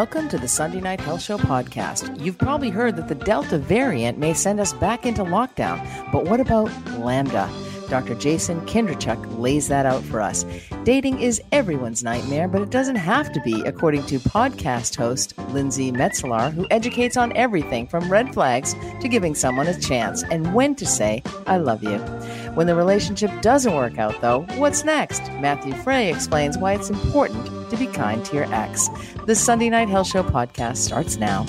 Welcome to the Sunday Night Health Show podcast. You've probably heard that the Delta variant may send us back into lockdown, but what about Lambda? Dr. Jason Kindrachuk lays that out for us. Dating is everyone's nightmare, but it doesn't have to be, according to podcast host Lindsay Metselaar, who educates on everything from red flags to giving someone a chance and when to say, I love you. When the relationship doesn't work out, though, what's next? Matthew Frey explains why it's important to be kind to your ex. The Sunday Night Health Show podcast starts now.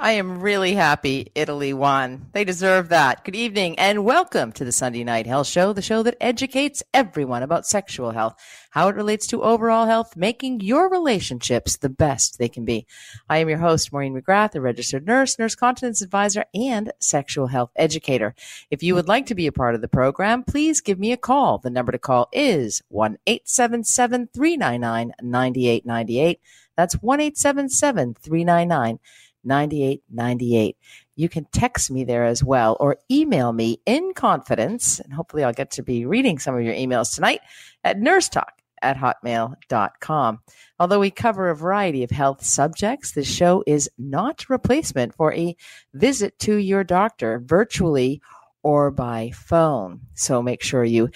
I am really happy Italy won. They deserve that. Good evening and welcome to the Sunday Night Health Show, the show that educates everyone about sexual health, how it relates to overall health, making your relationships the best they can be. I am your host, Maureen McGrath, a registered nurse, nurse continence advisor, and sexual health educator. If you would like to be a part of the program, please give me a call. The number to call is 1 877 399 9898. That's 1 877 399 9898. You can text me there as well or email me in confidence. And hopefully I'll get to be reading some of your emails tonight at nursetalk at hotmail.com. Although we cover a variety of health subjects, this show is not replacement for a visit to your doctor virtually or by phone. So make sure you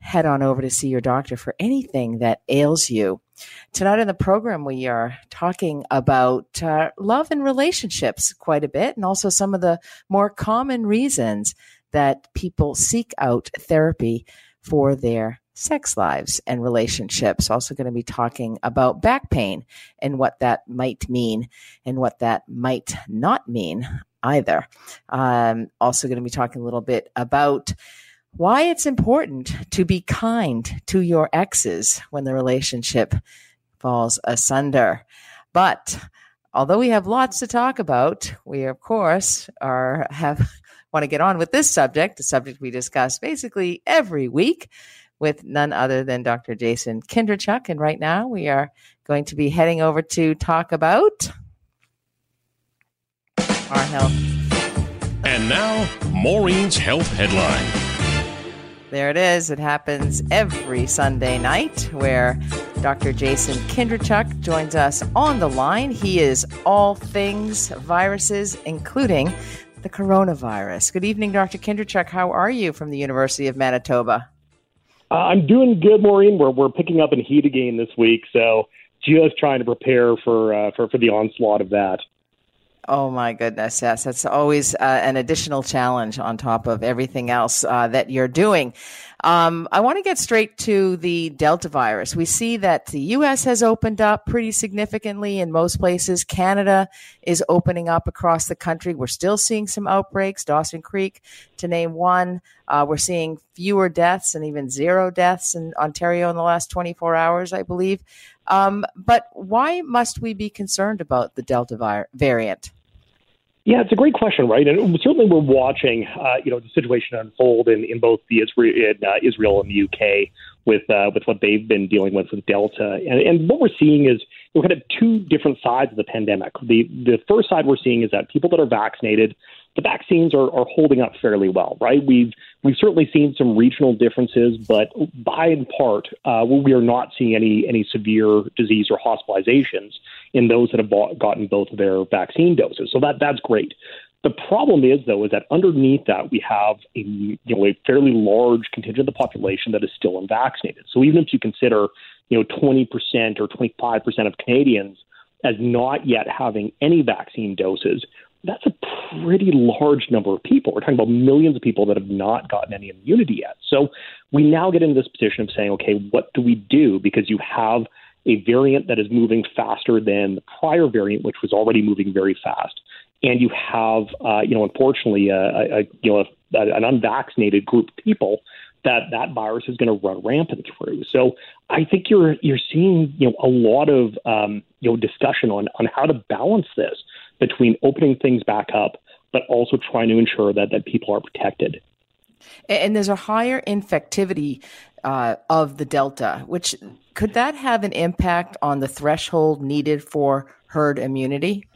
head on over to see your doctor for anything that ails you. Tonight in the program, we are talking about uh, love and relationships quite a bit, and also some of the more common reasons that people seek out therapy for their sex lives and relationships. Also, going to be talking about back pain and what that might mean and what that might not mean either. Um, also, going to be talking a little bit about why it's important to be kind to your exes when the relationship falls asunder. But although we have lots to talk about, we of course are have want to get on with this subject, the subject we discuss basically every week with none other than Dr. Jason Kindrachuk. And right now we are going to be heading over to talk about our health. And now, Maureen's Health Headline. There it is. It happens every Sunday night where Dr. Jason Kindrachuk joins us on the line. He is all things viruses, including the coronavirus. Good evening, Dr. Kindrachuk. How are you from the University of Manitoba? Uh, I'm doing good, Maureen. We're, we're picking up in heat again this week, so just trying to prepare for, uh, for, for the onslaught of that. Oh my goodness, yes, that's always uh, an additional challenge on top of everything else uh, that you're doing. Um, I want to get straight to the Delta virus. We see that the U.S. has opened up pretty significantly in most places. Canada is opening up across the country. We're still seeing some outbreaks, Dawson Creek, to name one. Uh, we're seeing fewer deaths and even zero deaths in Ontario in the last 24 hours, I believe. Um, but why must we be concerned about the Delta variant? Yeah, it's a great question, right? And certainly we're watching, uh, you know, the situation unfold in, in both the Israel, in, uh, Israel and the UK with uh, with what they've been dealing with with Delta, and, and what we're seeing is we're kind of two different sides of the pandemic. The the first side we're seeing is that people that are vaccinated the vaccines are, are holding up fairly well, right? We've we've certainly seen some regional differences, but by and part, uh, we are not seeing any any severe disease or hospitalizations in those that have bought, gotten both of their vaccine doses. So that that's great. The problem is, though, is that underneath that we have a you know a fairly large contingent of the population that is still unvaccinated. So even if you consider you know 20% or 25% of Canadians as not yet having any vaccine doses, that's a pretty large number of people. We're talking about millions of people that have not gotten any immunity yet. So we now get into this position of saying, okay, what do we do? Because you have a variant that is moving faster than the prior variant, which was already moving very fast, and you have, uh, you know, unfortunately, a, a you know, a, an unvaccinated group of people that that virus is going to run rampant through. So I think you're you're seeing you know a lot of um, you know discussion on on how to balance this between opening things back up, but also trying to ensure that, that people are protected. And there's a higher infectivity uh, of the Delta, which could that have an impact on the threshold needed for herd immunity?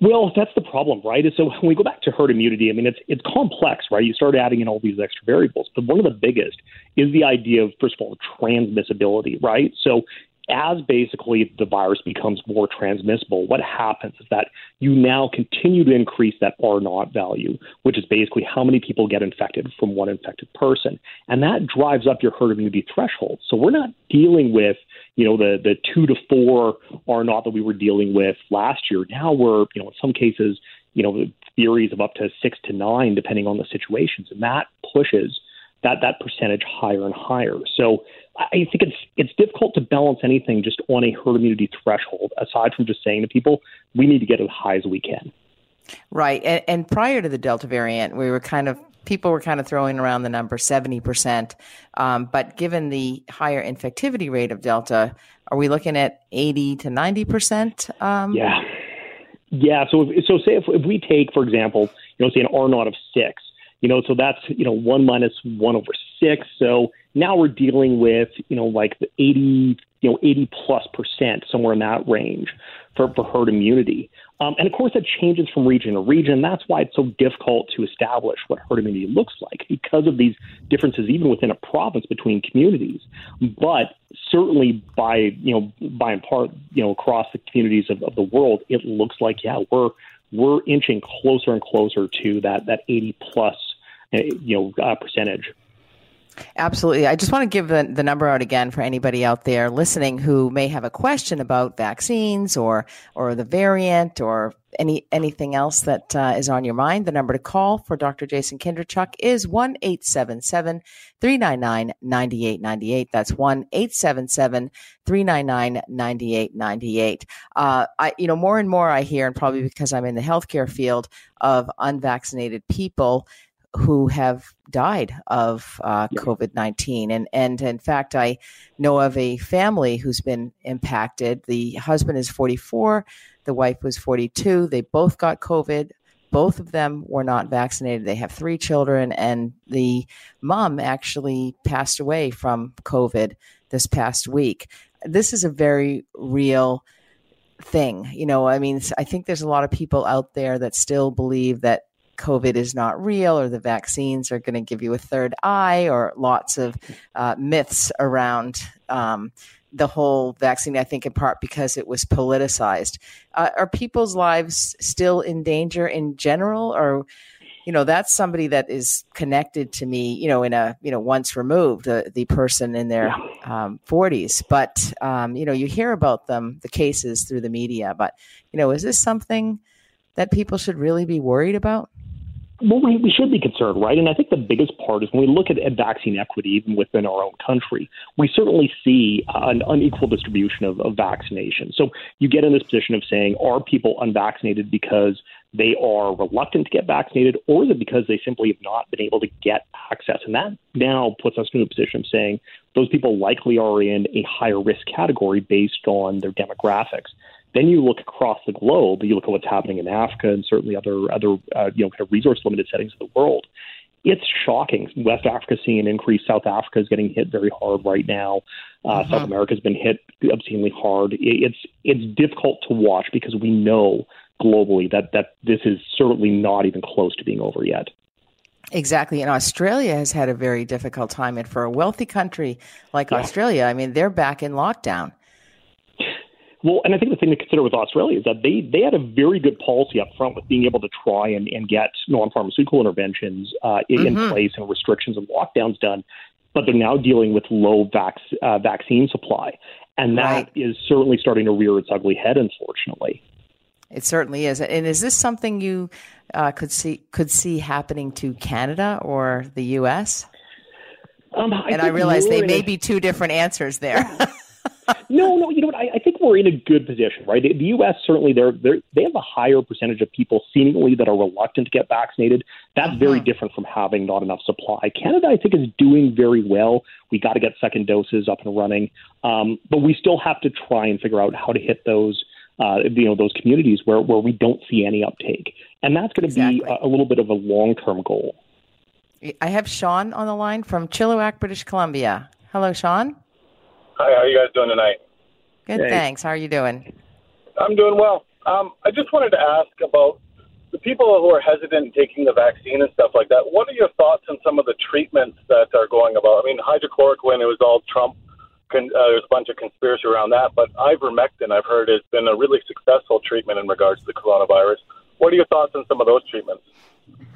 Well, that's the problem, right? So when we go back to herd immunity, I mean, it's it's complex, right? You start adding in all these extra variables, but one of the biggest is the idea of, first of all, transmissibility, right? So as basically the virus becomes more transmissible, what happens is that you now continue to increase that R naught value, which is basically how many people get infected from one infected person. And that drives up your herd immunity threshold. So we're not dealing with, you know, the, the two to four R naught that we were dealing with last year. Now we're, you know, in some cases, you know, theories of up to six to nine, depending on the situations. And that pushes that that percentage higher and higher. So I think it's it's difficult to balance anything just on a herd immunity threshold, aside from just saying to people, we need to get as high as we can. Right. And, and prior to the Delta variant, we were kind of people were kind of throwing around the number 70%. Um, but given the higher infectivity rate of Delta, are we looking at 80 to 90%? Um, yeah. Yeah. So, if, so say if, if we take, for example, you know, say an R naught of six, you know, so that's, you know, one minus one over six. So now we're dealing with, you know, like the 80, you know, 80 plus percent, somewhere in that range for, for herd immunity. Um, and of course, that changes from region to region. That's why it's so difficult to establish what herd immunity looks like because of these differences, even within a province between communities. But certainly, by you know, by and part, you know, across the communities of, of the world, it looks like yeah, we're we're inching closer and closer to that that 80 plus you know uh, percentage. Absolutely. I just want to give the, the number out again for anybody out there listening who may have a question about vaccines or or the variant or any anything else that uh, is on your mind. The number to call for Dr. Jason Kindrachuk is one eight seven seven three nine nine ninety eight ninety eight. That's one eight seven seven three nine nine ninety eight ninety eight. Uh, I you know more and more I hear, and probably because I'm in the healthcare field of unvaccinated people who have died of uh, COVID nineteen, and and in fact, I know of a family who's been impacted. The husband is forty four, the wife was forty two. They both got COVID. Both of them were not vaccinated. They have three children, and the mom actually passed away from COVID this past week. This is a very real thing. You know, I mean, I think there's a lot of people out there that still believe that COVID is not real or the vaccines are going to give you a third eye or lots of uh, myths around um, the whole vaccine, I think in part because it was politicized. Uh, are people's lives still in danger in general? Or you know that's somebody that is connected to me you know in a you know once removed the, the person in their um, 40s but um, you know you hear about them the cases through the media but you know is this something that people should really be worried about well, we, we should be concerned, right? And I think the biggest part is when we look at, at vaccine equity, even within our own country, we certainly see uh, an unequal distribution of, of vaccination. So you get in this position of saying, are people unvaccinated because they are reluctant to get vaccinated, or is it because they simply have not been able to get access? And that now puts us in a position of saying those people likely are in a higher risk category based on their demographics. Then you look across the globe, you look at what's happening in Africa and certainly other other uh, you know kind of resource limited settings of the world. It's shocking. West Africa seeing an increase. South Africa is getting hit very hard right now. Uh, uh-huh. South America has been hit obscenely hard. It's it's difficult to watch because we know globally that that this is certainly not even close to being over yet. Exactly. And Australia has had a very difficult time. And for a wealthy country like yeah. Australia, I mean, they're back in lockdown. Well, and I think the thing to consider with Australia is that they, they had a very good policy up front with being able to try and, and get non pharmaceutical interventions uh, in, mm-hmm. in place and restrictions and lockdowns done, but they're now dealing with low vac- uh, vaccine supply. And that right. is certainly starting to rear its ugly head, unfortunately. It certainly is. And is this something you uh, could see could see happening to Canada or the U.S.? Um, I and I realize they may a, be two different answers there. no, no. You know what? I, I, think we're in a good position, right? The, the U.S. certainly they're, they're they have a higher percentage of people seemingly that are reluctant to get vaccinated. That's uh-huh. very different from having not enough supply. Canada, I think, is doing very well. We got to get second doses up and running, um, but we still have to try and figure out how to hit those. Uh, you know those communities where, where we don't see any uptake, and that's going to exactly. be a, a little bit of a long term goal. I have Sean on the line from Chilliwack, British Columbia. Hello, Sean. Hi, how are you guys doing tonight? Good, hey. thanks. How are you doing? I'm doing well. Um, I just wanted to ask about the people who are hesitant taking the vaccine and stuff like that. What are your thoughts on some of the treatments that are going about? I mean, hydrochloroquine, it was all Trump con- uh, there's a bunch of conspiracy around that. But ivermectin, I've heard, has been a really successful treatment in regards to the coronavirus. What are your thoughts on some of those treatments?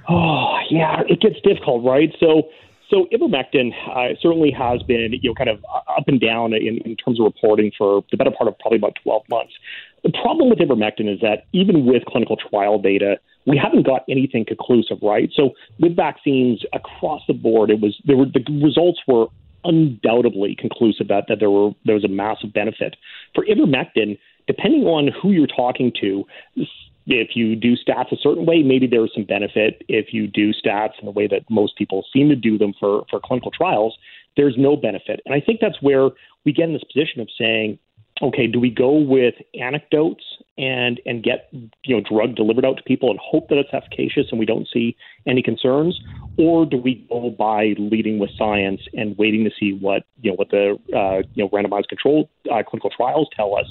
Oh, yeah, it gets difficult, right? So, so ivermectin uh, certainly has been, you know, kind of up and down in, in terms of reporting for the better part of probably about 12 months. The problem with ivermectin is that even with clinical trial data, we haven't got anything conclusive, right? So with vaccines across the board, it was there were the results were undoubtedly conclusive that, that there were there was a massive benefit. For ivermectin, depending on who you're talking to, if you do stats a certain way, maybe there's some benefit. If you do stats in the way that most people seem to do them for, for clinical trials, there's no benefit. And I think that's where we get in this position of saying, okay, do we go with anecdotes and and get you know drug delivered out to people and hope that it's efficacious and we don't see any concerns, or do we go by leading with science and waiting to see what you know what the uh, you know randomized controlled uh, clinical trials tell us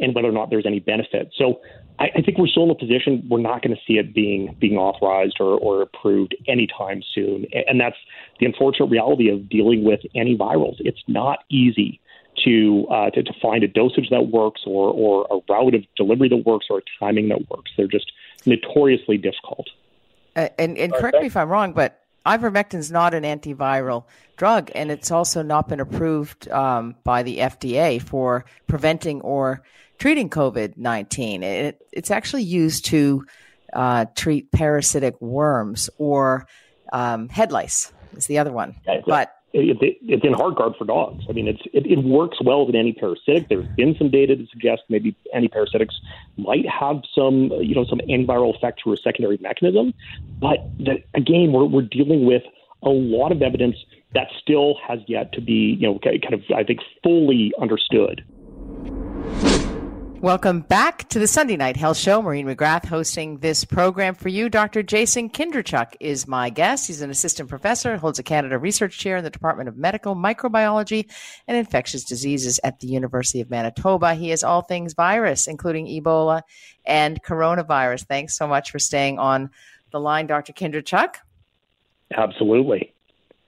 and whether or not there's any benefit? So I, I think we're still in a position we're not going to see it being being authorized or, or approved anytime soon, and that's the unfortunate reality of dealing with antivirals. It's not easy to, uh, to to find a dosage that works or or a route of delivery that works or a timing that works. They're just notoriously difficult. Uh, and and correct me if I'm wrong, but ivermectin is not an antiviral drug, and it's also not been approved um, by the FDA for preventing or treating COVID 19. It, it's actually used to uh, treat parasitic worms or um, head lice, is the other one. Yeah, but it, it, it's in Heartgard for dogs. I mean, it's it, it works well with any parasitic. There's been some data to suggest maybe any antiparasitics might have some, you know, some antiviral effect through a secondary mechanism. But the, again, we're we're dealing with a lot of evidence that still has yet to be, you know, kind of I think fully understood. Welcome back to the Sunday Night Health Show. Maureen McGrath hosting this program for you. Dr. Jason Kindrachuk is my guest. He's an assistant professor, holds a Canada Research Chair in the Department of Medical Microbiology and Infectious Diseases at the University of Manitoba. He is all things virus, including Ebola and coronavirus. Thanks so much for staying on the line, Dr. Kindrachuk. Absolutely.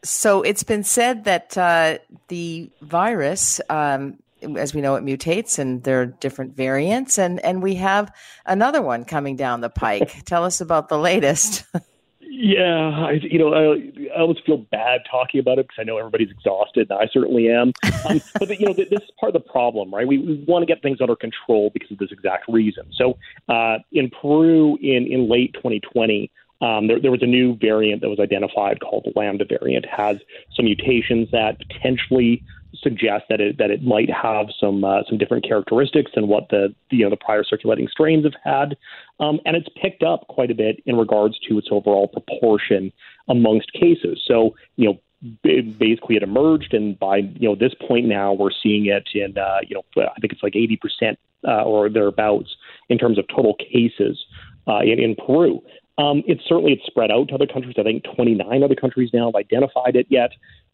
So it's been said that uh, the virus um, as we know, it mutates and there are different variants. And, and we have another one coming down the pike. Tell us about the latest. yeah, I, you know, I, I almost feel bad talking about it because I know everybody's exhausted, and I certainly am. Um, but you know, this is part of the problem, right? We, we want to get things under control because of this exact reason. So, uh, in Peru, in in late 2020. Um, there, there was a new variant that was identified called the Lambda variant. Has some mutations that potentially suggest that it that it might have some uh, some different characteristics than what the you know the prior circulating strains have had, um, and it's picked up quite a bit in regards to its overall proportion amongst cases. So you know basically it emerged, and by you know this point now we're seeing it in uh, you know I think it's like eighty percent uh, or thereabouts in terms of total cases uh, in, in Peru. Um, it's certainly it's spread out to other countries. I think 29 other countries now have identified it yet.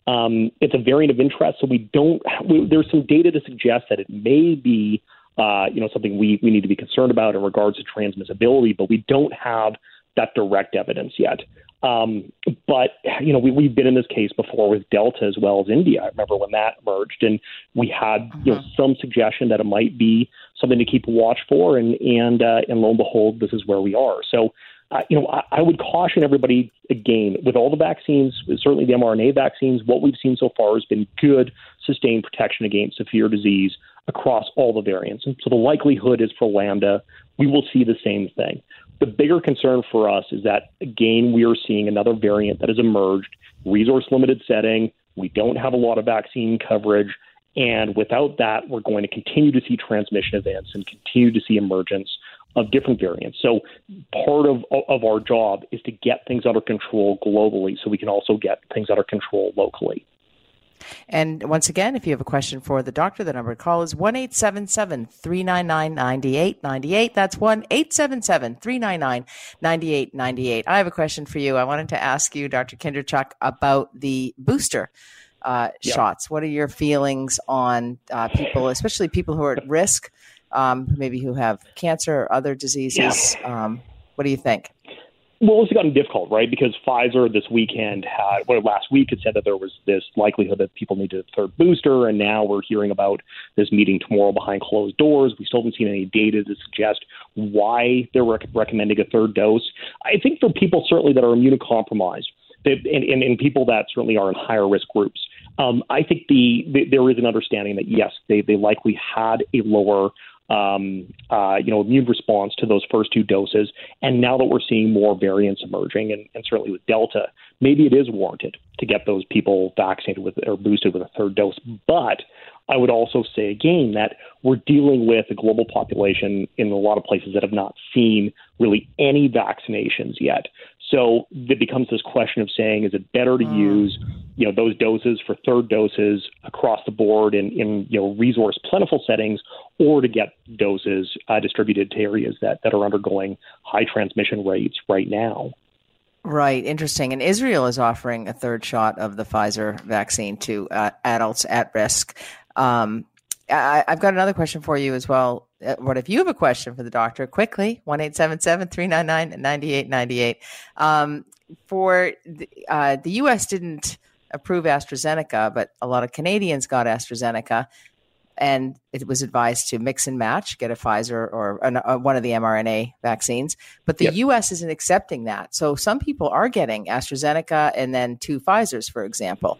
Um, it's a variant of interest, so we don't. We, there's some data to suggest that it may be, uh, you know, something we we need to be concerned about in regards to transmissibility, but we don't have that direct evidence yet. Um, but you know, we, we've been in this case before with Delta as well as India. I remember when that emerged, and we had uh-huh. you know uh-huh. some suggestion that it might be something to keep a watch for, and and uh, and lo and behold, this is where we are. So uh, you know, I, I would caution everybody again with all the vaccines, certainly the mRNA vaccines. What we've seen so far has been good, sustained protection against severe disease across all the variants. And so the likelihood is for Lambda, we will see the same thing. The bigger concern for us is that, again, we are seeing another variant that has emerged, resource limited setting. We don't have a lot of vaccine coverage. And without that, we're going to continue to see transmission events and continue to see emergence of different variants. So part of of our job is to get things under control globally, so we can also get things under control locally. And once again, if you have a question for the doctor, the number to call is 1 399 9898. That's 1 399 9898. I have a question for you. I wanted to ask you, Dr. Kindrachuk, about the booster uh, yeah. shots. What are your feelings on uh, people, especially people who are at risk um, maybe who have cancer or other diseases. Yeah. Um, what do you think? Well, it's gotten difficult, right? Because Pfizer this weekend had, well, last week it said that there was this likelihood that people needed a third booster, and now we're hearing about this meeting tomorrow behind closed doors. We still haven't seen any data to suggest why they're rec- recommending a third dose. I think for people certainly that are immunocompromised, and, and, and people that certainly are in higher risk groups, um, I think the, the, there is an understanding that yes, they, they likely had a lower um, uh, you know, immune response to those first two doses. And now that we're seeing more variants emerging, and, and certainly with Delta, maybe it is warranted to get those people vaccinated with or boosted with a third dose. But I would also say again that we're dealing with a global population in a lot of places that have not seen really any vaccinations yet. So it becomes this question of saying, is it better to mm. use, you know, those doses for third doses across the board in, in you know resource plentiful settings, or to get doses uh, distributed to areas that that are undergoing high transmission rates right now? Right, interesting. And Israel is offering a third shot of the Pfizer vaccine to uh, adults at risk. Um, I, have got another question for you as well. Uh, what if you have a question for the doctor? Quickly, one eight seven seven three nine nine ninety eight ninety eight. Um, for the, uh, the U.S. didn't approve AstraZeneca, but a lot of Canadians got AstraZeneca, and it was advised to mix and match, get a Pfizer or an, uh, one of the mRNA vaccines. But the yep. U.S. isn't accepting that, so some people are getting AstraZeneca and then two Pfizer's, for example.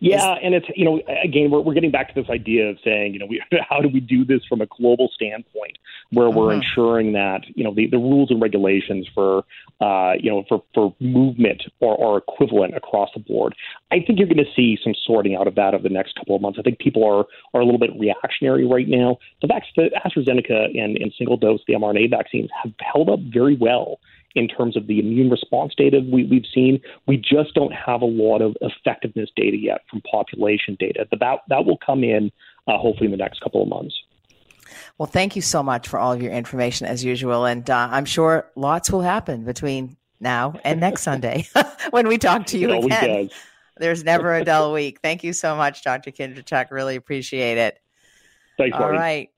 Yeah, and it's you know again we're we're getting back to this idea of saying you know we how do we do this from a global standpoint where we're uh-huh. ensuring that you know the, the rules and regulations for uh, you know for for movement are, are equivalent across the board. I think you're going to see some sorting out of that over the next couple of months. I think people are are a little bit reactionary right now. The that AstraZeneca and, and single dose the mRNA vaccines have held up very well in terms of the immune response data we, have seen. We just don't have a lot of effectiveness data yet from population data. But That, that will come in uh, hopefully in the next couple of months. Well, thank you so much for all of your information as usual. And uh, I'm sure lots will happen between now and next Sunday when we talk to you it again. There's never a dull week. Thank you so much, Dr. Kindrachuk. Really appreciate it. Thanks, All right.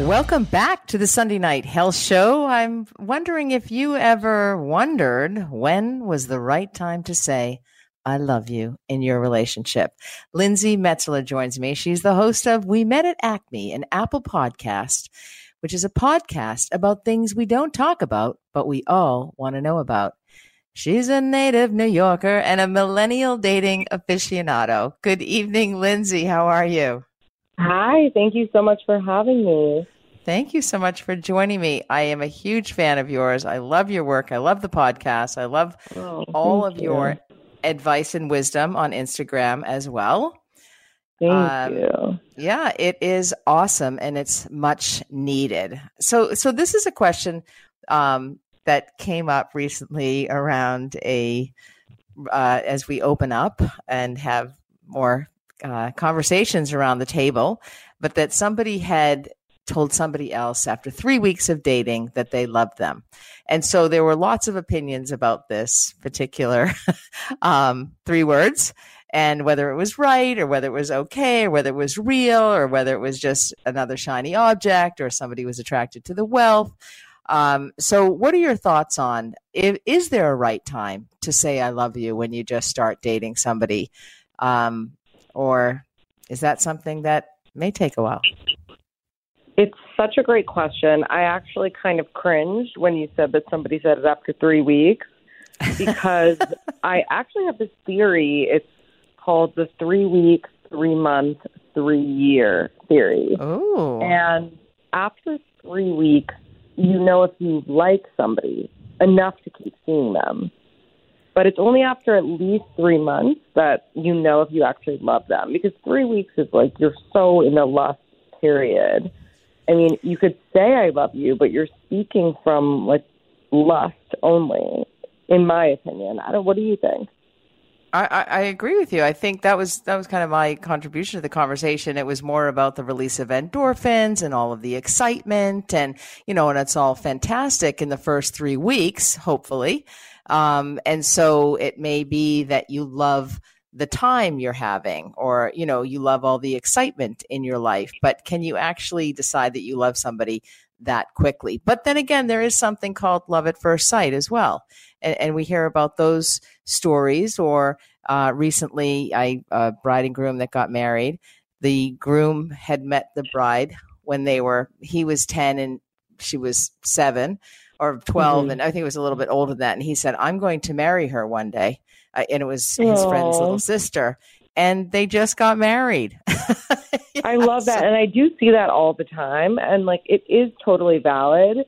Welcome back to the Sunday Night Health Show. I'm wondering if you ever wondered when was the right time to say, I love you in your relationship. Lindsay Metselaar joins me. She's the host of We Met at Acme, an Apple podcast, which is a podcast about things we don't talk about, but we all want to know about. She's a native New Yorker and a millennial dating aficionado. Good evening, Lindsay. How are you? Hi, thank you so much for having me. Thank you so much for joining me. I am a huge fan of yours. I love your work. I love the podcast. I love oh, all of you. your advice and wisdom on Instagram as well. Thank um, you. Yeah, it is awesome and it's much needed. So, so this is a question um, that came up recently around a uh, as we open up and have more uh, conversations around the table, but that somebody had told somebody else after three weeks of dating that they loved them. And so there were lots of opinions about this particular um, three words and whether it was right or whether it was okay or whether it was real or whether it was just another shiny object or somebody was attracted to the wealth. Um, so, what are your thoughts on if, is there a right time to say I love you when you just start dating somebody? Um, or is that something that may take a while? It's such a great question. I actually kind of cringed when you said that somebody said it after three weeks because I actually have this theory. It's called the three week, three month, three year theory. Oh. And after three weeks, you know if you like somebody enough to keep seeing them. But it's only after at least three months that you know if you actually love them because three weeks is like you're so in the lust period. I mean, you could say I love you, but you're speaking from like lust only, in my opinion. I don't. What do you think? I, I, agree with you. I think that was that was kind of my contribution to the conversation. It was more about the release of endorphins and all of the excitement, and you know, and it's all fantastic in the first three weeks, hopefully. Um, and so it may be that you love the time you're having or you know you love all the excitement in your life but can you actually decide that you love somebody that quickly. But then again, there is something called love at first sight as well. And, and we hear about those stories or uh, recently I a bride and groom that got married. The groom had met the bride when they were he was 10 and she was 7 or 12 mm-hmm. and I think it was a little bit older than that and he said I'm going to marry her one day. Uh, and it was his friend's little sister and they just got married. yeah, I love that. So. And I do see that all the time. And like it is totally valid,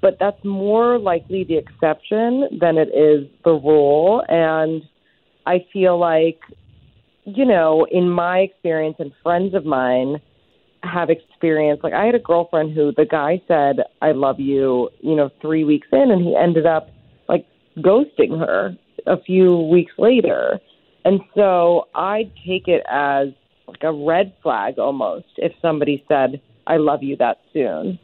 but that's more likely the exception than it is the rule. And I feel like, you know, in my experience and friends of mine have experienced, like I had a girlfriend who the guy said, I love you, you know, three weeks in, and he ended up like ghosting her a few weeks later. And so I take it as like a red flag almost if somebody said, I love you that soon.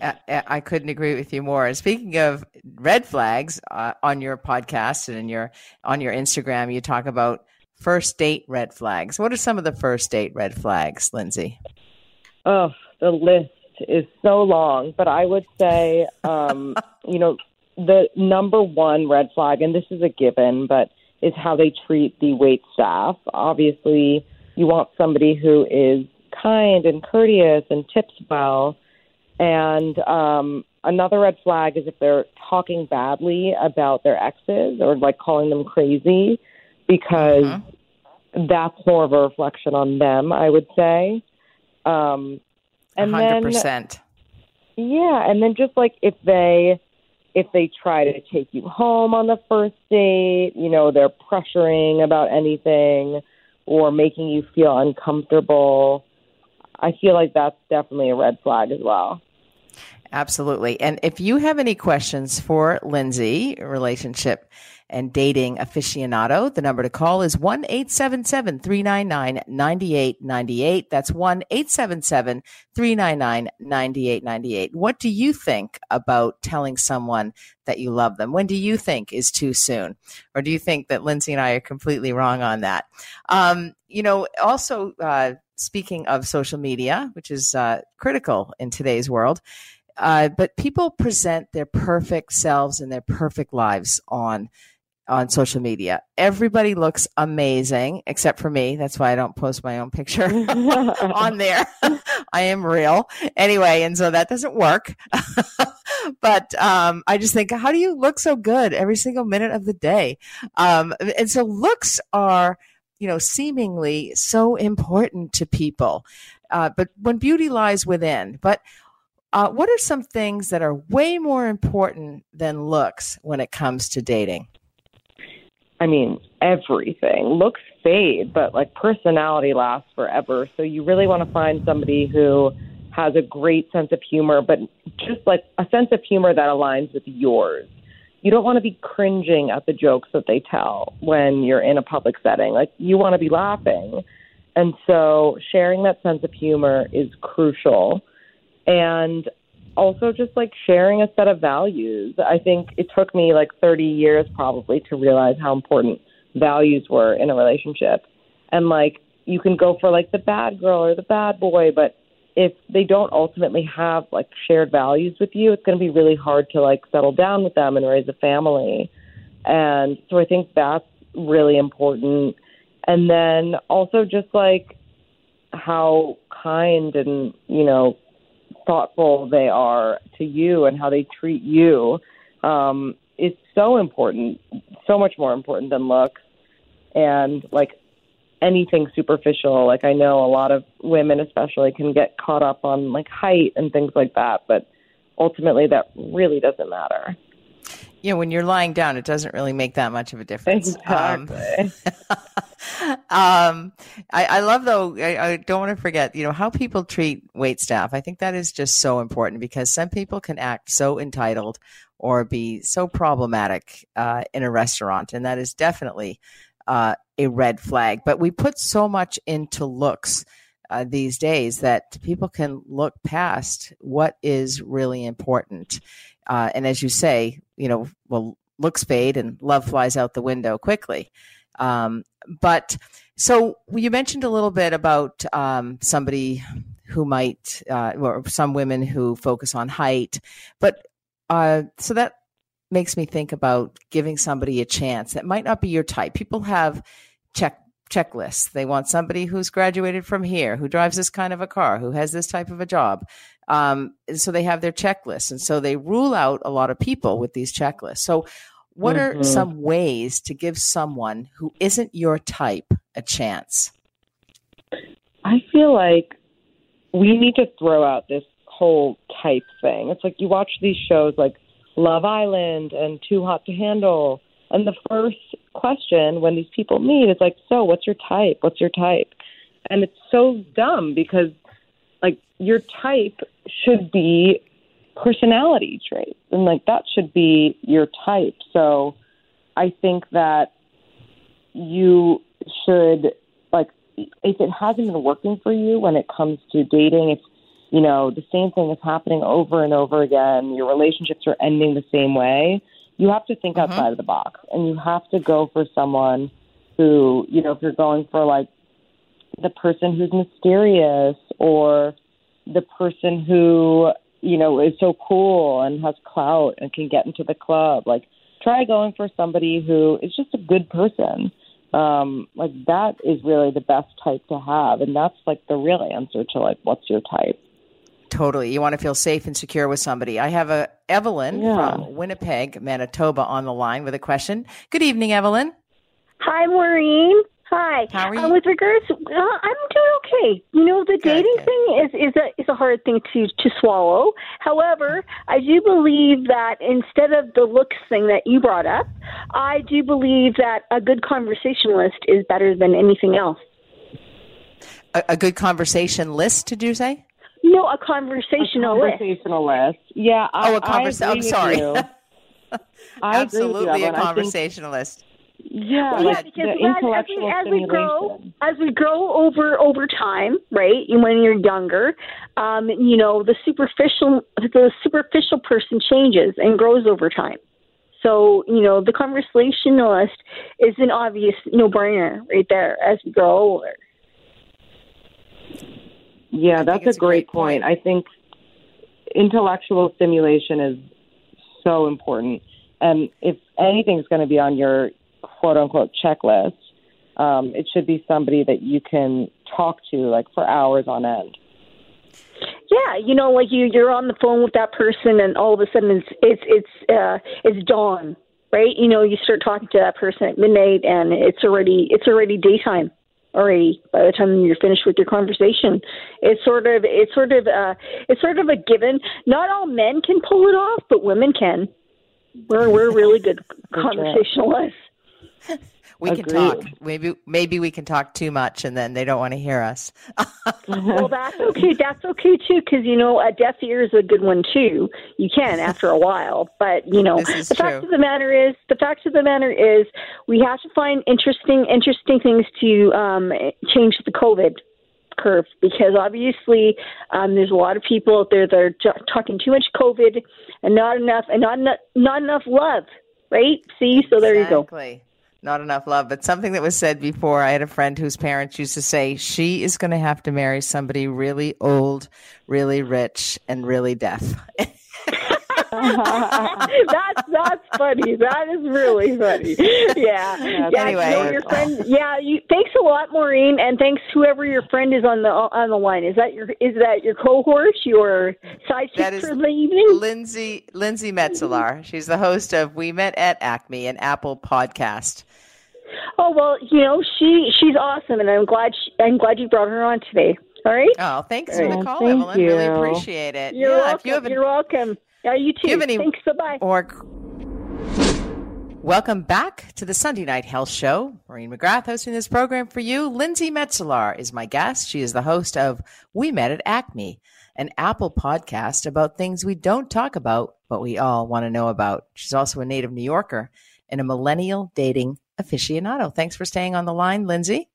I couldn't agree with you more. Speaking of red flags, uh, on your podcast and in your on your Instagram, you talk about first date red flags. What are some of the first date red flags, Lindsay? Oh, the list is so long, but I would say, um, you know, the number one red flag, and this is a given, but is how they treat the wait staff. Obviously, you want somebody who is kind and courteous and tips well. And um, another red flag is if they're talking badly about their exes or like calling them crazy, because mm-hmm. that's more of a reflection on them, I would say. Um, and 100%. Then, yeah, and then just like if they if they try to take you home on the first date, you know, they're pressuring about anything or making you feel uncomfortable. I feel like that's definitely a red flag as well. Absolutely. And if you have any questions for Lindsay, relationship and dating aficionado. The number to call is 1 877 399 9898. That's 1 877 399 9898. What do you think about telling someone that you love them? When do you think is too soon? Or do you think that Lindsay and I are completely wrong on that? Um, you know, also, uh, speaking of social media, which is uh, critical in today's world, uh, but people present their perfect selves and their perfect lives on on social media. Everybody looks amazing except for me. That's why I don't post my own picture on there. I am real. Anyway, and so that doesn't work. but um, I just think, how do you look so good every single minute of the day? Um, and so looks are, you know, seemingly so important to people. Uh, but when beauty lies within, but uh, what are some things that are way more important than looks when it comes to dating? I mean, everything. Looks fade, but like personality lasts forever. So you really want to find somebody who has a great sense of humor, but just like a sense of humor that aligns with yours. You don't want to be cringing at the jokes that they tell when you're in a public setting. Like you want to be laughing. And so sharing that sense of humor is crucial. And also just like sharing a set of values. I think it took me like 30 years probably to realize how important values were in a relationship. And like you can go for like the bad girl or the bad boy, but if they don't ultimately have like shared values with you, it's going to be really hard to like settle down with them and raise a family. And so I think that's really important. And then also just like how kind and, you know, thoughtful they are to you and how they treat you um, is so important, so much more important than looks. And like anything superficial, like I know a lot of women, especially, can get caught up on like height and things like that, but ultimately that really doesn't matter. Yeah, when you're lying down, it doesn't really make that much of a difference. Exactly. Um, um, I, I, love though. I, I, don't want to forget, you know, how people treat wait staff. I think that is just so important because some people can act so entitled or be so problematic uh, in a restaurant, and that is definitely uh, a red flag. But we put so much into looks. Uh, these days, that people can look past what is really important. Uh, and as you say, you know, well, looks fade and love flies out the window quickly. Um, but so you mentioned a little bit about um, somebody who might, uh, or some women who focus on height, but uh, so that makes me think about giving somebody a chance that might not be your type. People have check checklists. They want somebody who's graduated from here, who drives this kind of a car, who has this type of a job. Um, so they have their checklists, and so they rule out a lot of people with these checklists. So, what mm-hmm. are some ways to give someone who isn't your type a chance? I feel like we need to throw out this whole type thing. It's like you watch these shows like Love Island and Too Hot to Handle. And the first question when these people meet is like, So, what's your type? What's your type? And it's so dumb because, like, your type should be personality traits. And, like, that should be your type. So, I think that you should, like, if it hasn't been working for you when it comes to dating, if you know, the same thing is happening over and over again. Your relationships are ending the same way. You have to think mm-hmm. outside of the box and you have to go for someone who, you know, if you're going for like the person who's mysterious or the person who, you know, is so cool and has clout and can get into the club, like try going for somebody who is just a good person. Um, like that is really the best type to have. And that's like the real answer to like, what's your type? Totally. You want to feel safe and secure with somebody. I have a Evelyn yeah. from Winnipeg, Manitoba on the line with a question. Good evening, Evelyn. Hi, Maureen. Hi. How are you? Uh, with regards, uh, I'm doing okay. You know, the good, dating good. thing is is a is a hard thing to to swallow. However, I do believe that instead of the looks thing that you brought up, I do believe that a good conversationalist is better than anything else. A, a good conversation list, did you say? No, a conversationalist. A conversationalist. Yeah. I, oh, a conversationalist. I'm sorry. Absolutely a conversationalist. Yeah, well, yeah, because as, we, as we grow, as we grow over over time, right? When you're younger, um, you know, the superficial the superficial person changes and grows over time. So, you know, the conversationalist is an obvious no brainer right there as we grow older. Yeah, that's a, a great, great point. point. I think intellectual stimulation is so important. And if anything's going to be on your quote unquote checklist, um, it should be somebody that you can talk to like for hours on end. Yeah, you know, like you you're on the phone with that person, and all of a sudden it's it's it's uh, it's dawn, right? You know, you start talking to that person at midnight, and it's already it's already daytime already by the time you're finished with your conversation. It's sort of it's sort of uh it's sort of a given. Not all men can pull it off, but women can. We're we're really good conversationalists. We Agreed. can talk. Maybe maybe we can talk too much, and then they don't want to hear us. well, that's okay. That's okay too, because you know a deaf ear is a good one too. You can after a while, but you know the true. fact of the matter is, the fact of the matter is, we have to find interesting interesting things to um, change the COVID curve because obviously um, there's a lot of people out there that are t- talking too much COVID and not enough and not not, not enough love. Right? See, so there exactly. you go not enough love. But something that was said before, I had a friend whose parents used to say she is going to have to marry somebody really old, really rich, and really deaf. that's that's funny. That is really funny. Yeah. yeah anyway, you know, your friend. Yeah. You, thanks a lot, Maureen, and thanks whoever your friend is on the on the line. Is that your is that your cohort, your sidekick for the evening? Lindsay Lindsay Metselaar. She's the host of We Met at Acme, an Apple podcast. Oh well, you know she she's awesome, and I'm glad she, I'm glad you brought her on today. All right. Oh, thanks for the call, Evelyn. You. Really appreciate it. You're yeah, welcome. You You're welcome. Yeah, you too. Any, Thanks. Bye. Or welcome back to the Sunday Night Health Show. Maureen McGrath hosting this program for you. Lindsay Metselaar is my guest. She is the host of We Met at Acme, an Apple podcast about things we don't talk about, but we all want to know about. She's also a native New Yorker and a millennial dating aficionado. Thanks for staying on the line, Lindsay.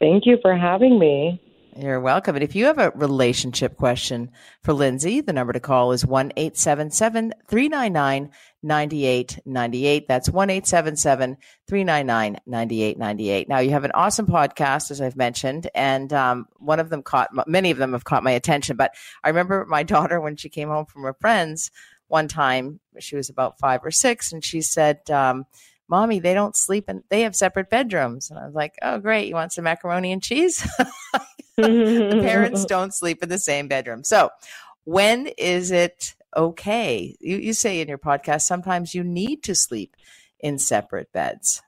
Thank you for having me. You're welcome. And if you have a relationship question for Lindsay, the number to call is 1 877 399 9898. That's 1 877 399 9898. Now, you have an awesome podcast, as I've mentioned, and um, one of them caught, many of them have caught my attention. But I remember my daughter when she came home from her friends one time, she was about five or six, and she said, um, mommy, they don't sleep and they have separate bedrooms. And I was like, oh, great. You want some macaroni and cheese? the parents don't sleep in the same bedroom. So when is it okay? You, you say in your podcast, sometimes you need to sleep in separate beds.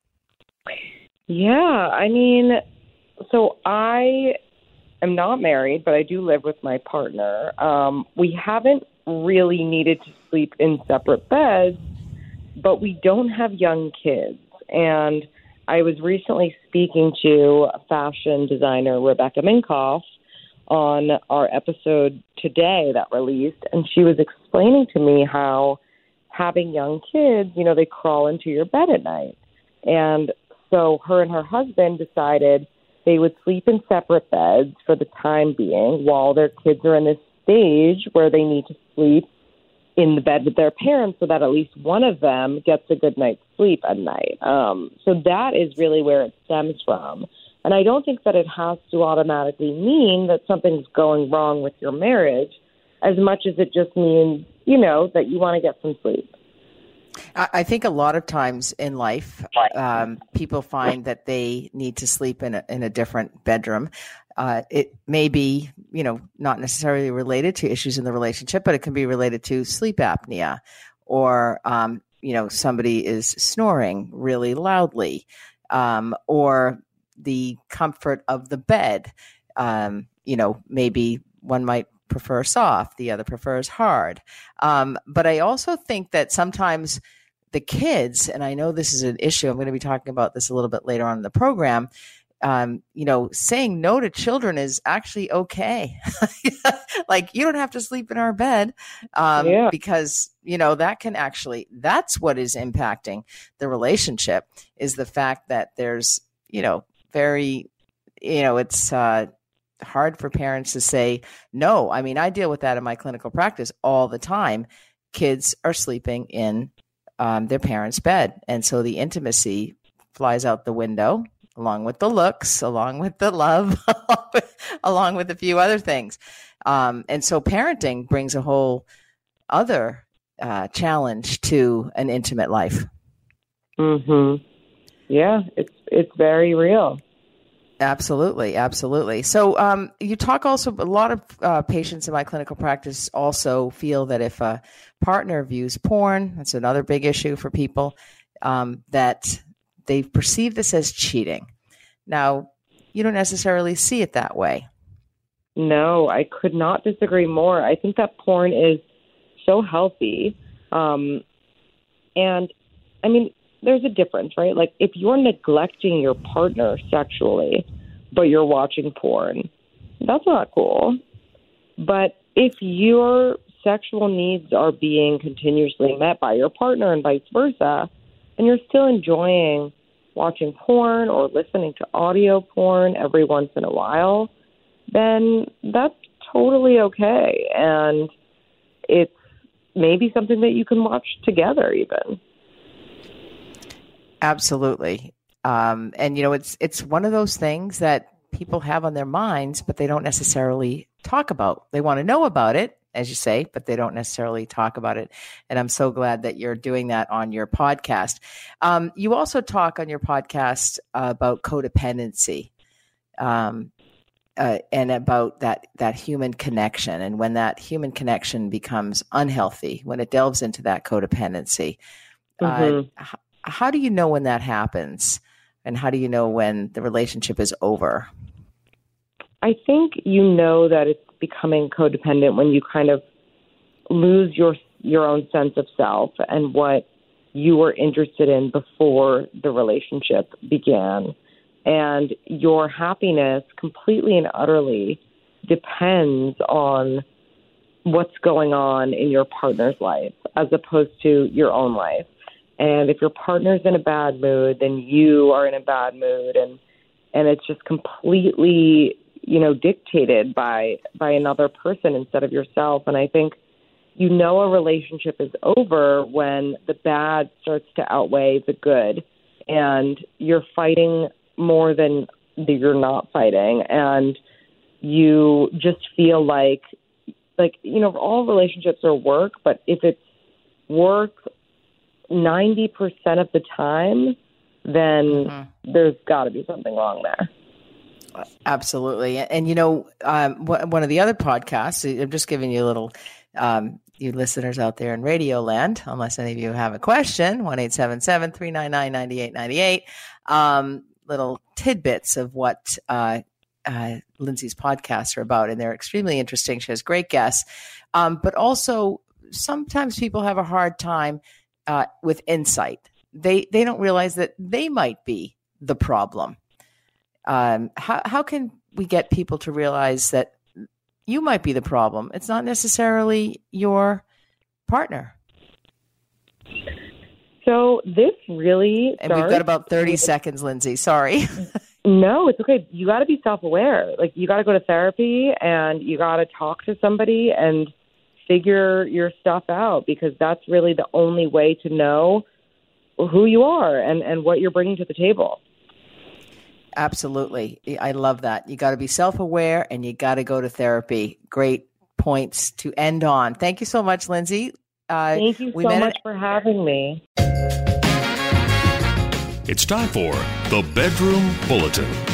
Yeah. I mean, so I am not married, but I do live with my partner. Um, we haven't really needed to sleep in separate beds but we don't have young kids. And I was recently speaking to fashion designer Rebecca Minkoff on our episode today that released, and she was explaining to me how having young kids, you know, they crawl into your bed at night. And so her and her husband decided they would sleep in separate beds for the time being while their kids are in this stage where they need to sleep in the bed with their parents so that at least one of them gets a good night's sleep at night. Um, so that is really where it stems from. And I don't think that it has to automatically mean that something's going wrong with your marriage as much as it just means, you know, that you want to get some sleep. I think a lot of times in life, um, people find that they need to sleep in a, in a different bedroom. Uh, it may be, you know, not necessarily related to issues in the relationship, but it can be related to sleep apnea or, um, you know, somebody is snoring really loudly um, or the comfort of the bed. Um, you know, maybe one might prefer soft, the other prefers hard. Um, but I also think that sometimes the kids, and I know this is an issue, I'm going to be talking about this a little bit later on in the program, um, you know, saying no to children is actually okay. like you don't have to sleep in our bed um, yeah. because you know that can actually that's what is impacting the relationship is the fact that there's you know very you know it's uh, hard for parents to say no. I mean, I deal with that in my clinical practice all the time. Kids are sleeping in um, their parents' bed, and so the intimacy flies out the window along with the looks, along with the love, along with a few other things. Um, and so parenting brings a whole other uh, challenge to an intimate life. Mhm. Yeah, it's it's very real. Absolutely, absolutely. So, um, you talk also. A lot of uh, patients in my clinical practice also feel that if a partner views porn, that's another big issue for people. Um, that they perceive this as cheating. Now, you don't necessarily see it that way. No, I could not disagree more. I think that porn is so healthy. Um, and I mean, there's a difference, right? Like if you're neglecting your partner sexually, but you're watching porn, that's not cool. But if your sexual needs are being continuously met by your partner and vice versa, and you're still enjoying watching porn or listening to audio porn every once in a while, then that's totally okay. And it's maybe something that you can watch together, even. Absolutely. Um, and you know, it's it's one of those things that people have on their minds, but they don't necessarily talk about. They want to know about it, as you say, but they don't necessarily talk about it. And I'm so glad that you're doing that on your podcast. Um, you also talk on your podcast uh, about codependency. Um, uh, and about that that human connection, and when that human connection becomes unhealthy, when it delves into that codependency, uh, mm-hmm. uh, h- how do you know when that happens, and how do you know when the relationship is over? I think you know that it's becoming codependent when you kind of lose your your own sense of self and what you were interested in before the relationship began and your happiness completely and utterly depends on what's going on in your partner's life as opposed to your own life. And if your partner's in a bad mood, then you are in a bad mood and and it's just completely you know, dictated by by another person instead of yourself. And I think you know a relationship is over when the bad starts to outweigh the good and you're fighting more than you're not fighting and you just feel like like you know all relationships are work but if it's work 90% of the time then mm-hmm. there's got to be something wrong there absolutely and you know um, one of the other podcasts i'm just giving you a little um, you listeners out there in radio land, unless any of you have a question, 1 399 9898. Um, little tidbits of what uh, uh, Lindsay's podcasts are about, and they're extremely interesting. She has great guests, um, but also sometimes people have a hard time uh, with insight. They they don't realize that they might be the problem. Um, how how can we get people to realize that you might be the problem. It's not necessarily your partner. So this really and we've got about 30 seconds, Lindsay. Sorry. no, it's okay. You got to be self-aware. Like you got to go to therapy and you got to talk to somebody and figure your stuff out because that's really the only way to know who you are and and what you're bringing to the table. Absolutely. I love that. You got to be self aware and you got to go to therapy. Great points to end on. Thank you so much, Lindsay. Uh, Thank you so much for having me. It's time for the Bedroom Bulletin.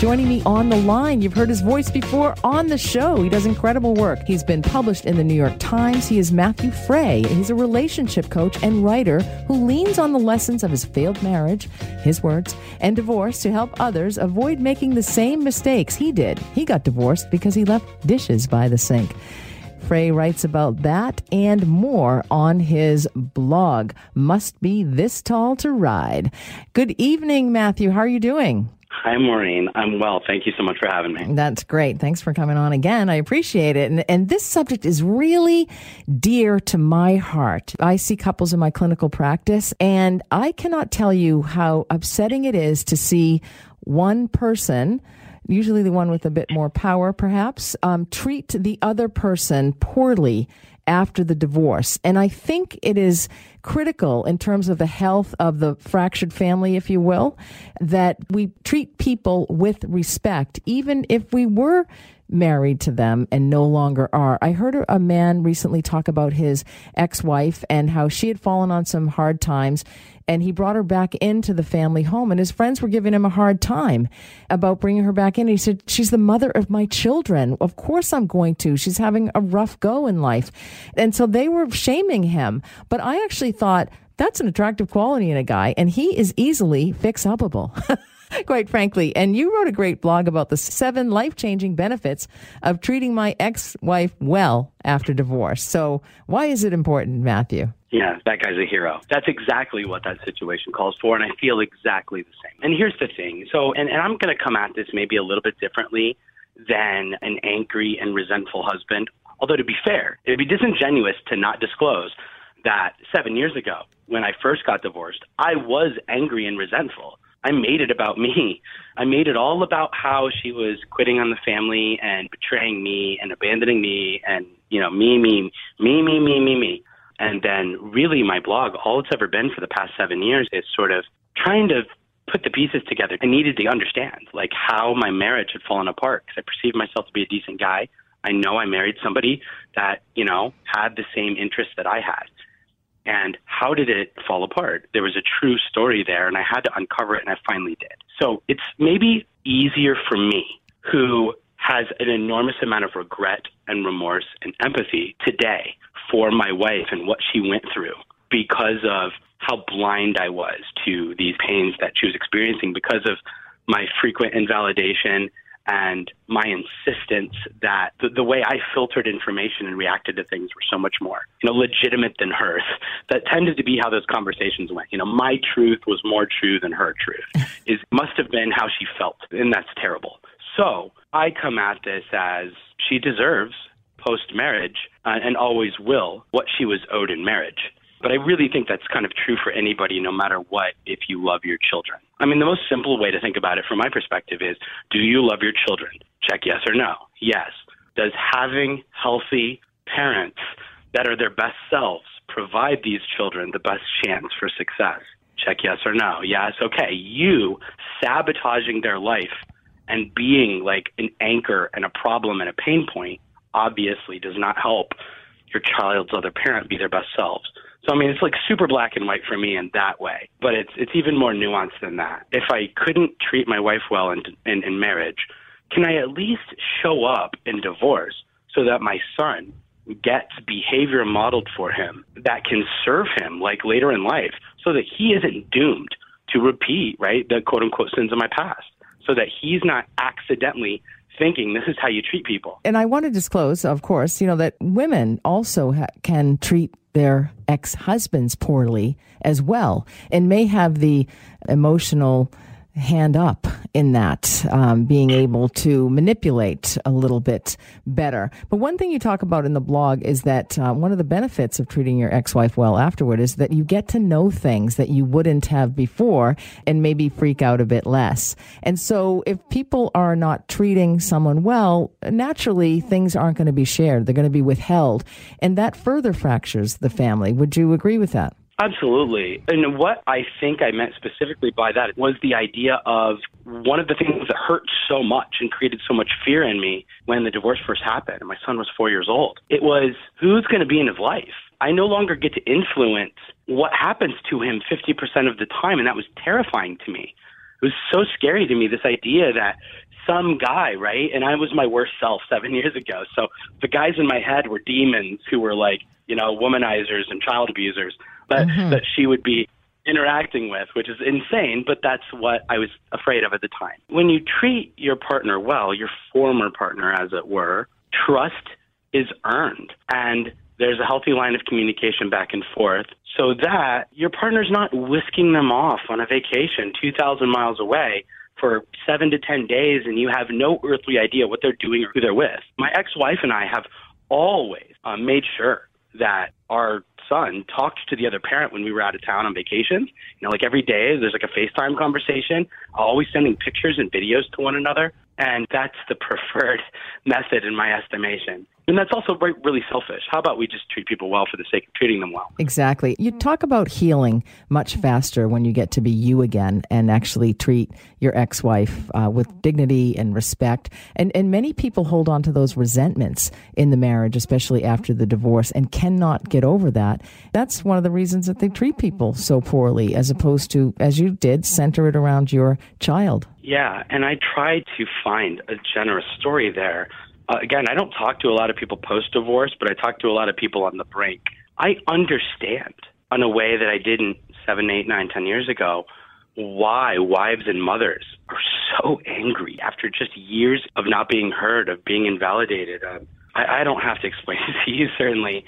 Joining me on the line, you've heard his voice before on the show. He does incredible work. He's been published in the New York Times. He is Matthew Fray. He's a relationship coach and writer who leans on the lessons of his failed marriage, his words, and divorce to help others avoid making the same mistakes he did. He got divorced because he left dishes by the sink. Fray writes about that and more on his blog, Must Be This Tall to Ride. Good evening, Matthew. How are you doing? Hi, Maureen. I'm well. Thank you so much for having me. That's great. Thanks for coming on again. I appreciate it. And, and this subject is really dear to my heart. I see couples in my clinical practice, and I cannot tell you how upsetting it is to see one person usually the one with a bit more power, perhaps, um, treat the other person poorly after the divorce. And I think it is critical in terms of the health of the fractured family, if you will, that we treat people with respect, even if we were married to them and no longer are. I heard a man recently talk about his ex wife and how she had fallen on some hard times and he brought her back into the family home and his friends were giving him a hard time about bringing her back in. He said she's the mother of my children. Of course i'm going to. She's having a rough go in life. And so they were shaming him. But i actually thought that's an attractive quality in a guy and he is easily fix upable quite frankly. And you wrote a great blog about the seven life changing benefits of treating my ex wife well after divorce. So, why is it important, Matthew? Yeah, that guy's a hero. That's exactly what that situation calls for, and I feel exactly the same. And here's the thing so, and, and I'm going to come at this maybe a little bit differently than an angry and resentful husband. Although, to be fair, it'd be disingenuous to not disclose that seven years ago, when I first got divorced, I was angry and resentful. I made it about me. I made it all about how she was quitting on the family and betraying me and abandoning me and, you know, me, me, me, me, me, me, me. And then really my blog, all it's ever been for the past seven years is sort of trying to put the pieces together. I needed to understand like how my marriage had fallen apart because I perceived myself to be a decent guy. I know I married somebody that, you know, had the same interests that I had. And how did it fall apart? There was a true story there, and I had to uncover it, and I finally did. So it's maybe easier for me, who has an enormous amount of regret and remorse and empathy today for my wife and what she went through because of how blind I was to these pains that she was experiencing because of my frequent invalidation and my insistence that the, the, way I filtered information and reacted to things were so much more, you know, legitimate than hers. That tended to be how those conversations went. You know, my truth was more true than her truth. Is must have been how she felt, and that's terrible. So I come at this as she deserves post marriage uh, and always will what she was owed in marriage. But I really think that's kind of true for anybody, no matter what, if you love your children. I mean, the most simple way to think about it from my perspective is do you love your children? Check yes or no. Yes. Does having healthy parents that are their best selves provide these children the best chance for success? Check yes or no. Yes, okay. You sabotaging their life and being like an anchor and a problem and a pain point obviously does not help your child's other parent be their best selves. So I mean, it's like super black and white for me in that way, but it's it's even more nuanced than that. If I couldn't treat my wife well in in, in marriage, can I at least show up in divorce so that my son gets behavior modeled for him that can serve him like later in life, so that he isn't doomed to repeat right the quote unquote sins of my past, so that he's not accidentally thinking this is how you treat people. And I want to disclose, of course, you know, that women also ha- can treat their ex husbands poorly as well and may have the emotional hand up in that, um, being able to manipulate a little bit better. But one thing you talk about in the blog is that uh, one of the benefits of treating your ex wife well afterward is that you get to know things that you wouldn't have before and maybe freak out a bit less. And so if people are not treating someone well, naturally things aren't going to be shared, they're going to be withheld. And that further fractures the family. Would you agree with that? Absolutely. And what I think I meant specifically by that was the idea of one of the things that hurt so much and created so much fear in me when the divorce first happened and my son was four years old. It was who's going to be in his life? I no longer get to influence what happens to him 50% of the time. And that was terrifying to me. It was so scary to me, this idea that some guy, right? And I was my worst self seven years ago. So the guys in my head were demons who were like, you know, womanizers and child abusers that mm-hmm. that she would be interacting with, which is insane, but that's what I was afraid of at the time. When you treat your partner well, your former partner, as it were, trust is earned. And there's a healthy line of communication back and forth so that your partner's not whisking them off on a vacation 2,000 miles away for seven to 10 days and you have no earthly idea what they're doing or who they're with. My ex wife and I have always uh, made sure that our son talked to the other parent when we were out of town on vacation. You know, like every day there's like a FaceTime conversation, always sending pictures and videos to one another. And that's the preferred method in my estimation. And that's also really selfish. How about we just treat people well for the sake of treating them well? Exactly. You talk about healing much faster when you get to be you again and actually treat your ex wife uh, with dignity and respect. And, and many people hold on to those resentments in the marriage, especially after the divorce, and cannot get over that. That's one of the reasons that they treat people so poorly, as opposed to, as you did, center it around your child. Yeah, and I tried to find a generous story there uh, again, I don't talk to a lot of people post divorce, but I talk to a lot of people on the brink. I understand in a way that I didn't seven, eight, nine, ten years ago why wives and mothers are so angry after just years of not being heard, of being invalidated. Uh, I, I don't have to explain it to you, certainly.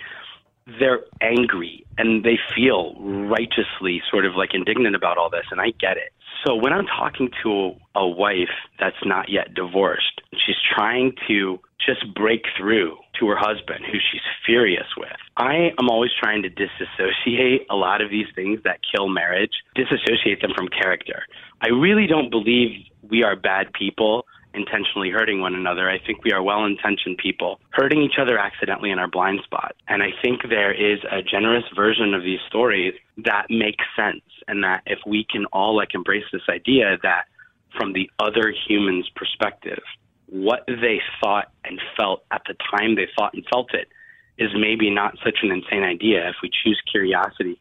They're angry and they feel righteously sort of like indignant about all this, and I get it. So when I'm talking to a wife that's not yet divorced, she's trying to just break through to her husband, who she's furious with. I am always trying to disassociate a lot of these things that kill marriage, disassociate them from character. I really don't believe we are bad people intentionally hurting one another. I think we are well intentioned people hurting each other accidentally in our blind spot. And I think there is a generous version of these stories that makes sense and that if we can all like embrace this idea that from the other human's perspective, what they thought and felt at the time they thought and felt it is maybe not such an insane idea if we choose curiosity.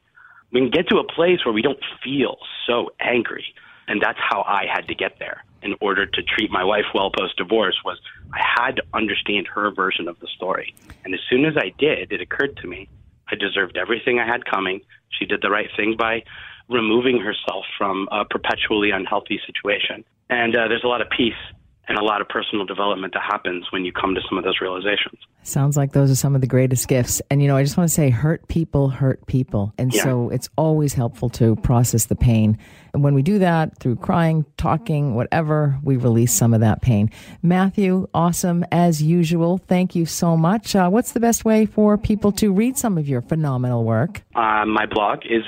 We can get to a place where we don't feel so angry. And that's how I had to get there in order to treat my wife well post divorce was I had to understand her version of the story. And as soon as I did, it occurred to me I deserved everything I had coming. She did the right thing by removing herself from a perpetually unhealthy situation. And uh, there's a lot of peace and a lot of personal development that happens when you come to some of those realizations. Sounds like those are some of the greatest gifts. And, you know, I just want to say hurt people hurt people. And Yeah. so it's always helpful to process the pain. And when we do that through crying, talking, whatever, we release some of that pain. Matthew, awesome as usual. Thank you so much. Uh, what's the best way for people to read some of your phenomenal work? Uh, my blog is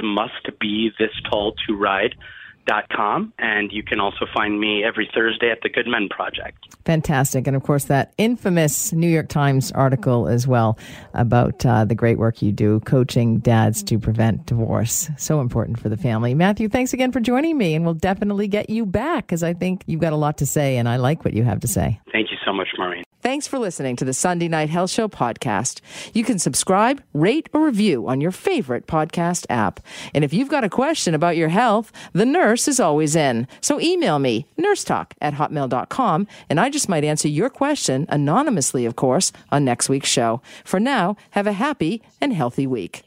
mustbethistalltoride.com, and you can also find me every Thursday at the Good Men Project. Fantastic. And of course, that infamous New York Times article as well about uh, the great work you do coaching dads to prevent divorce. So important for the family. Matthew, thanks again for joining me. And we'll definitely get you back because I think you've got a lot to say and I like what you have to say. Thank you so much, Maureen. Thanks for listening to the Sunday Night Health Show podcast. You can subscribe, rate, or review on your favorite podcast app. And if you've got a question about your health, the nurse is always in. So email me, nursetalk at hotmail.com, and I just might answer your question anonymously, of course, on next week's show. For now, have a happy and healthy week.